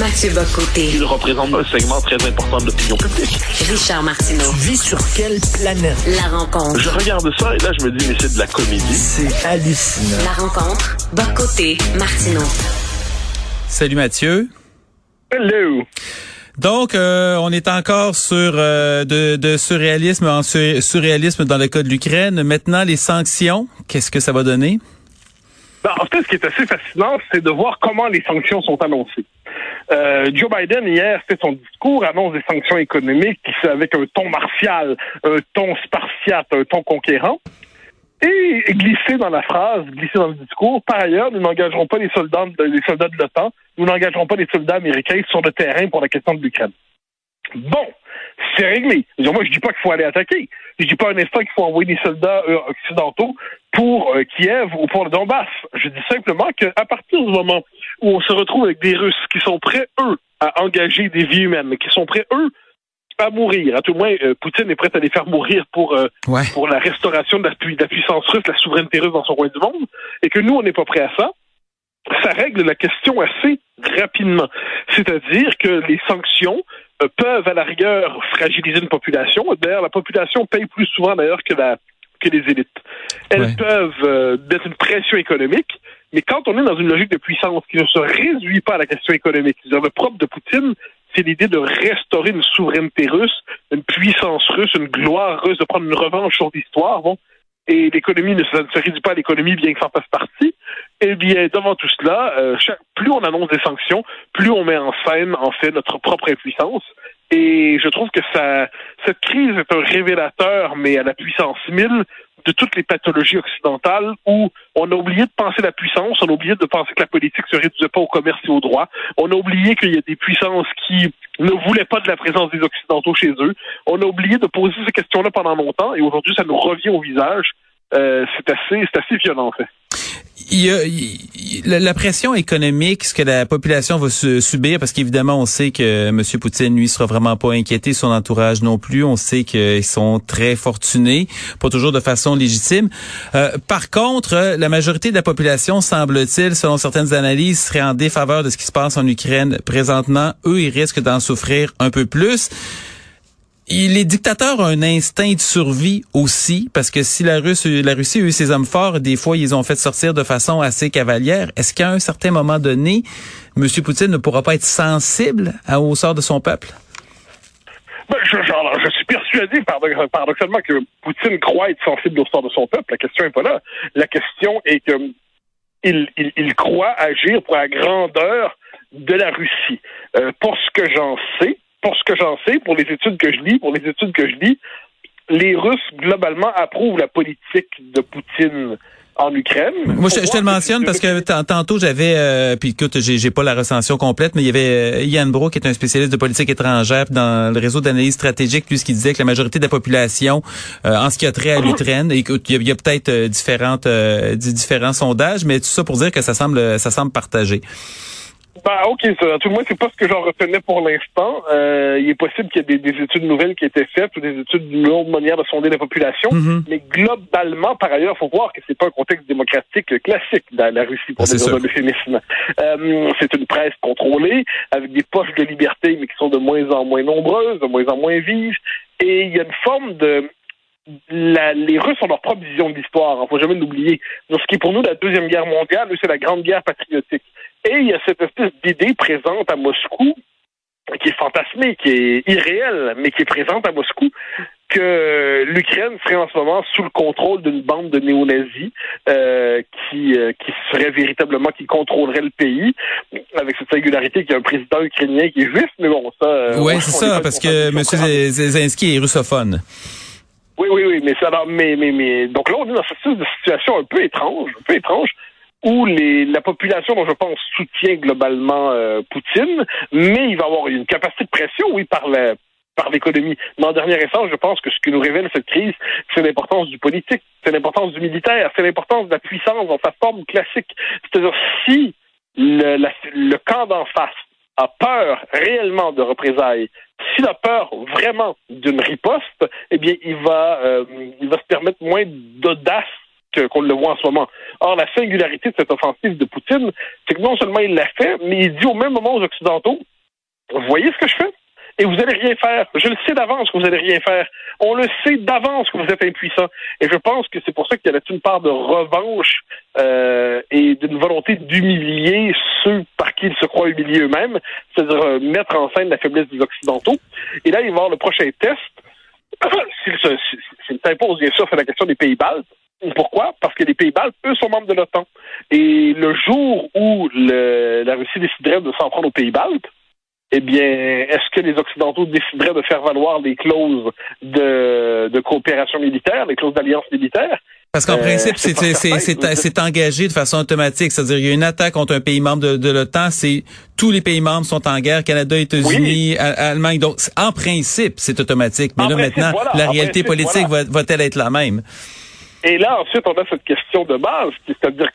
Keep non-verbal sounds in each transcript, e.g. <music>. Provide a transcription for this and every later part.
Mathieu Bocoté, Il représente un segment très important de l'opinion publique. Richard Martineau. vis sur quelle planète? La rencontre. Je regarde ça et là, je me dis, mais c'est de la comédie. C'est hallucinant. La rencontre. Bocoté, Martineau. Salut Mathieu. Hello! Donc, euh, on est encore sur euh, de, de surréalisme en sur- surréalisme dans le cas de l'Ukraine. Maintenant, les sanctions, qu'est-ce que ça va donner? Ben, en fait, ce qui est assez fascinant, c'est de voir comment les sanctions sont annoncées. Euh, Joe Biden, hier, fait son discours, annonce des sanctions économiques avec un ton martial, un ton spartiate, un ton conquérant. Et glisser dans la phrase, glisser dans le discours, par ailleurs, nous n'engagerons pas les soldats, les soldats de l'OTAN, nous n'engagerons pas les soldats américains sur le terrain pour la question de l'Ukraine. Bon, c'est réglé. Moi, je dis pas qu'il faut aller attaquer. Je dis pas un instant qu'il faut envoyer des soldats euh, occidentaux pour euh, Kiev ou pour le Donbass. Je dis simplement qu'à partir du moment où on se retrouve avec des Russes qui sont prêts, eux, à engager des vies humaines, qui sont prêts, eux, à mourir. À tout le moins, euh, Poutine est prêt à les faire mourir pour euh, Ouais. pour la restauration de la, pu- de la puissance russe, la souveraineté russe dans son coin du monde, et que nous, on n'est pas prêt à ça, ça règle la question assez rapidement. C'est-à-dire que les sanctions euh, peuvent, à la rigueur, fragiliser une population. D'ailleurs, la population paye plus souvent, d'ailleurs, que la que les élites. Elles Ouais. peuvent euh, mettre une pression économique, mais quand on est dans une logique de puissance qui ne se réduit pas à la question économique, c'est-à-dire le propre de Poutine, c'est l'idée de restaurer une souveraineté russe, une puissance russe, une gloire russe, de prendre une revanche sur l'histoire. Bon, et l'économie ne se, réduit pas à l'économie, bien que ça en fasse partie. Eh bien, devant tout cela, euh, chaque- plus on annonce des sanctions, plus on met en scène, en fait, notre propre impuissance. Et je trouve que ça, cette crise est un révélateur, mais à la puissance 1000, de toutes les pathologies occidentales où on a oublié de penser la puissance, on a oublié de penser que la politique se réduisait pas au commerce et au droit, on a oublié qu'il y a des puissances qui ne voulaient pas de la présence des Occidentaux chez eux, on a oublié de poser ces questions-là pendant longtemps et aujourd'hui ça nous revient au visage. Euh, c'est assez, c'est assez violent en fait. Il y a, il- la, pression économique, ce que la population va su- subir, parce qu'évidemment, on sait que M. Poutine, lui, sera vraiment pas inquiété, son entourage non plus. On sait qu'ils sont très fortunés, pas toujours de façon légitime. Euh, par contre, euh, la majorité de la population, semble-t-il, selon certaines analyses, serait en défaveur de ce qui se passe en Ukraine présentement. Eux, ils risquent d'en souffrir un peu plus. Les dictateurs ont un instinct de survie aussi, parce que si la, Russe, la Russie a eu ses hommes forts, des fois, ils ont fait sortir de façon assez cavalière. Est-ce qu'à un certain moment donné, M. Poutine ne pourra pas être sensible au sort de son peuple? Ben, je, alors, je suis persuadé, paradox- paradoxalement, que Poutine croit être sensible au sort de son peuple. La question n'est pas là. La question est que il, il, il croit agir pour la grandeur de la Russie. Euh, pour ce que j'en sais, pour ce que j'en sais, pour les études que je lis, pour les études que je lis, les Russes, globalement, approuvent la politique de Poutine en Ukraine. Moi, je, te le mentionne parce que tant- tantôt j'avais, euh, puis écoute, j'ai, pas la recension complète, mais il y avait euh, Yann Bro qui est un spécialiste de politique étrangère dans le réseau d'analyse stratégique, lui, ce qui disait que la majorité de la population, euh, en ce qui a trait à l'Ukraine, écoute, il y a, a peut-être euh, différentes, euh, di- différents sondages, mais tout ça pour dire que ça semble, ça semble partagé. Ben, OK, ça, à tout le moins, c'est pas ce que j'en retenais pour l'instant. Euh, il est possible qu'il y ait des, des études nouvelles qui aient été faites ou des études d'une autre manière de sonder la population. Mhm. Mais globalement, par ailleurs, il faut voir que c'est pas un contexte démocratique classique dans la Russie, pour C'est dire sûr. un euphémisme. Euh, c'est une presse contrôlée, avec des poches de liberté, mais qui sont de moins en moins nombreuses, de moins en moins vives. Et il y a une forme de... La- les Russes ont leur propre vision de l'histoire, il ne faut jamais l'oublier. Donc, Ce qui est pour nous la Deuxième Guerre mondiale, c'est la Grande Guerre patriotique. Et il y a cette espèce d'idée présente à Moscou, qui est fantasmée, qui est irréelle, mais qui est présente à Moscou, que l'Ukraine serait en ce moment sous le contrôle d'une bande de néo-nazis euh, qui, euh, qui serait véritablement, qui contrôlerait le pays, avec cette singularité qu'il y a un président ukrainien qui est juif, mais bon, ça... Euh, oui, c'est ça, parce que. M. Zelensky est russophone. Oui, oui, oui, mais ça, mais, mais, mais, donc là, on est dans cette situation un peu étrange, un peu étrange, où les, la population, dont je pense, soutient globalement euh, Poutine, mais il va avoir une capacité de pression, oui, par la, par l'économie. Mais en dernière instance, je pense que ce que nous révèle cette crise, c'est l'importance du politique, c'est l'importance du militaire, c'est l'importance de la puissance dans sa forme classique. C'est-à-dire, si le, la- le camp d'en face a peur réellement de représailles, s'il a peur vraiment d'une riposte, eh bien, il va, euh, il va se permettre moins d'audace qu'on le voit en ce moment. Or, la singularité de cette offensive de Poutine, c'est que non seulement il l'a fait, mais il dit au même moment aux Occidentaux, vous voyez ce que je fais? Et vous allez rien faire. Je le sais d'avance que vous allez rien faire. On le sait d'avance que vous êtes impuissant. Et je pense que c'est pour ça qu'il y a une part de revanche euh, et d'une volonté d'humilier ceux par qui ils se croient humiliés eux-mêmes, c'est-à-dire euh, mettre en scène la faiblesse des Occidentaux. Et là, il va y avoir le prochain test. <coughs> S'il s'impose, bien sûr, c'est la question des pays baltes. Pourquoi? Parce que les pays baltes, eux, sont membres de l'OTAN. Et le jour où le- la Russie déciderait de s'en prendre aux pays baltes, eh bien, est-ce que les Occidentaux décideraient de faire valoir les clauses de, de coopération militaire, les clauses d'alliance militaire? Parce qu'en Euh, principe, c'est engagé de façon automatique. C'est-à-dire, il y a une attaque contre un pays membre de, de l'OTAN, c'est tous les pays membres sont en guerre, Canada, États-Unis, Allemagne. Donc, en principe, c'est automatique. Mais En là, principe, maintenant, voilà. la En réalité principe, politique voilà. va- va-t-elle être la même? Et là, ensuite, on a cette question de base, c'est-à-dire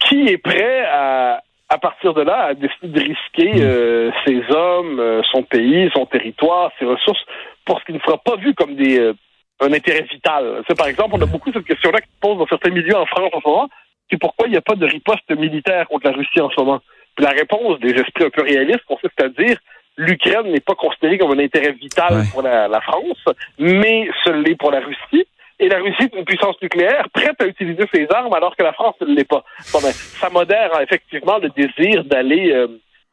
qui est prêt à, à partir de là, à décider de risquer euh, ses hommes, euh, son pays, son territoire, ses ressources, pour ce qui ne sera pas vu comme des euh, un intérêt vital? C'est par exemple, on a beaucoup cette question-là qui se pose dans certains milieux en France en ce moment, c'est pourquoi il n'y a pas de riposte militaire contre la Russie en ce moment? Puis la réponse des esprits un peu réalistes consiste à dire l'Ukraine n'est pas considérée comme un intérêt vital Ouais. pour la, la France, mais ce l'est pour la Russie. Et la Russie est une puissance nucléaire prête à utiliser ses armes alors que la France ne l'est pas. Bon, ben, ça modère hein, effectivement le désir d'aller euh,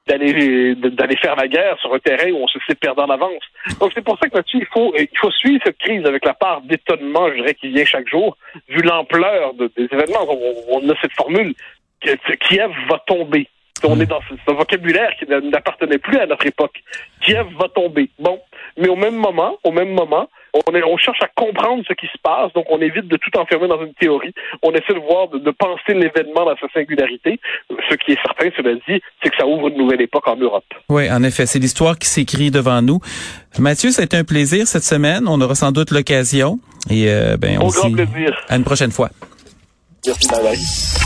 d'aller faire la guerre sur un terrain où on se sait perdant d'avance. Donc c'est pour ça que là-dessus, il faut il faut suivre cette crise avec la part d'étonnement, je dirais, qui vient chaque jour, vu l'ampleur de- des événements. On, a cette formule que Kiev va tomber. On est dans ce, ce vocabulaire qui n'a- n'appartenait plus à notre époque. Kiev va tomber. Bon, mais au même moment, au même moment, on, est, on cherche à comprendre ce qui se passe, donc on évite de tout enfermer dans une théorie. On essaie de voir, de, de penser l'événement dans sa singularité. Ce qui est certain, cela dit, c'est que ça ouvre une nouvelle époque en Europe. Oui, en effet, c'est l'histoire qui s'écrit devant nous. Mathieu, ça a été un plaisir cette semaine. On aura sans doute l'occasion. Et euh, ben, on Au grand plaisir. à une prochaine fois. Merci, bye bye.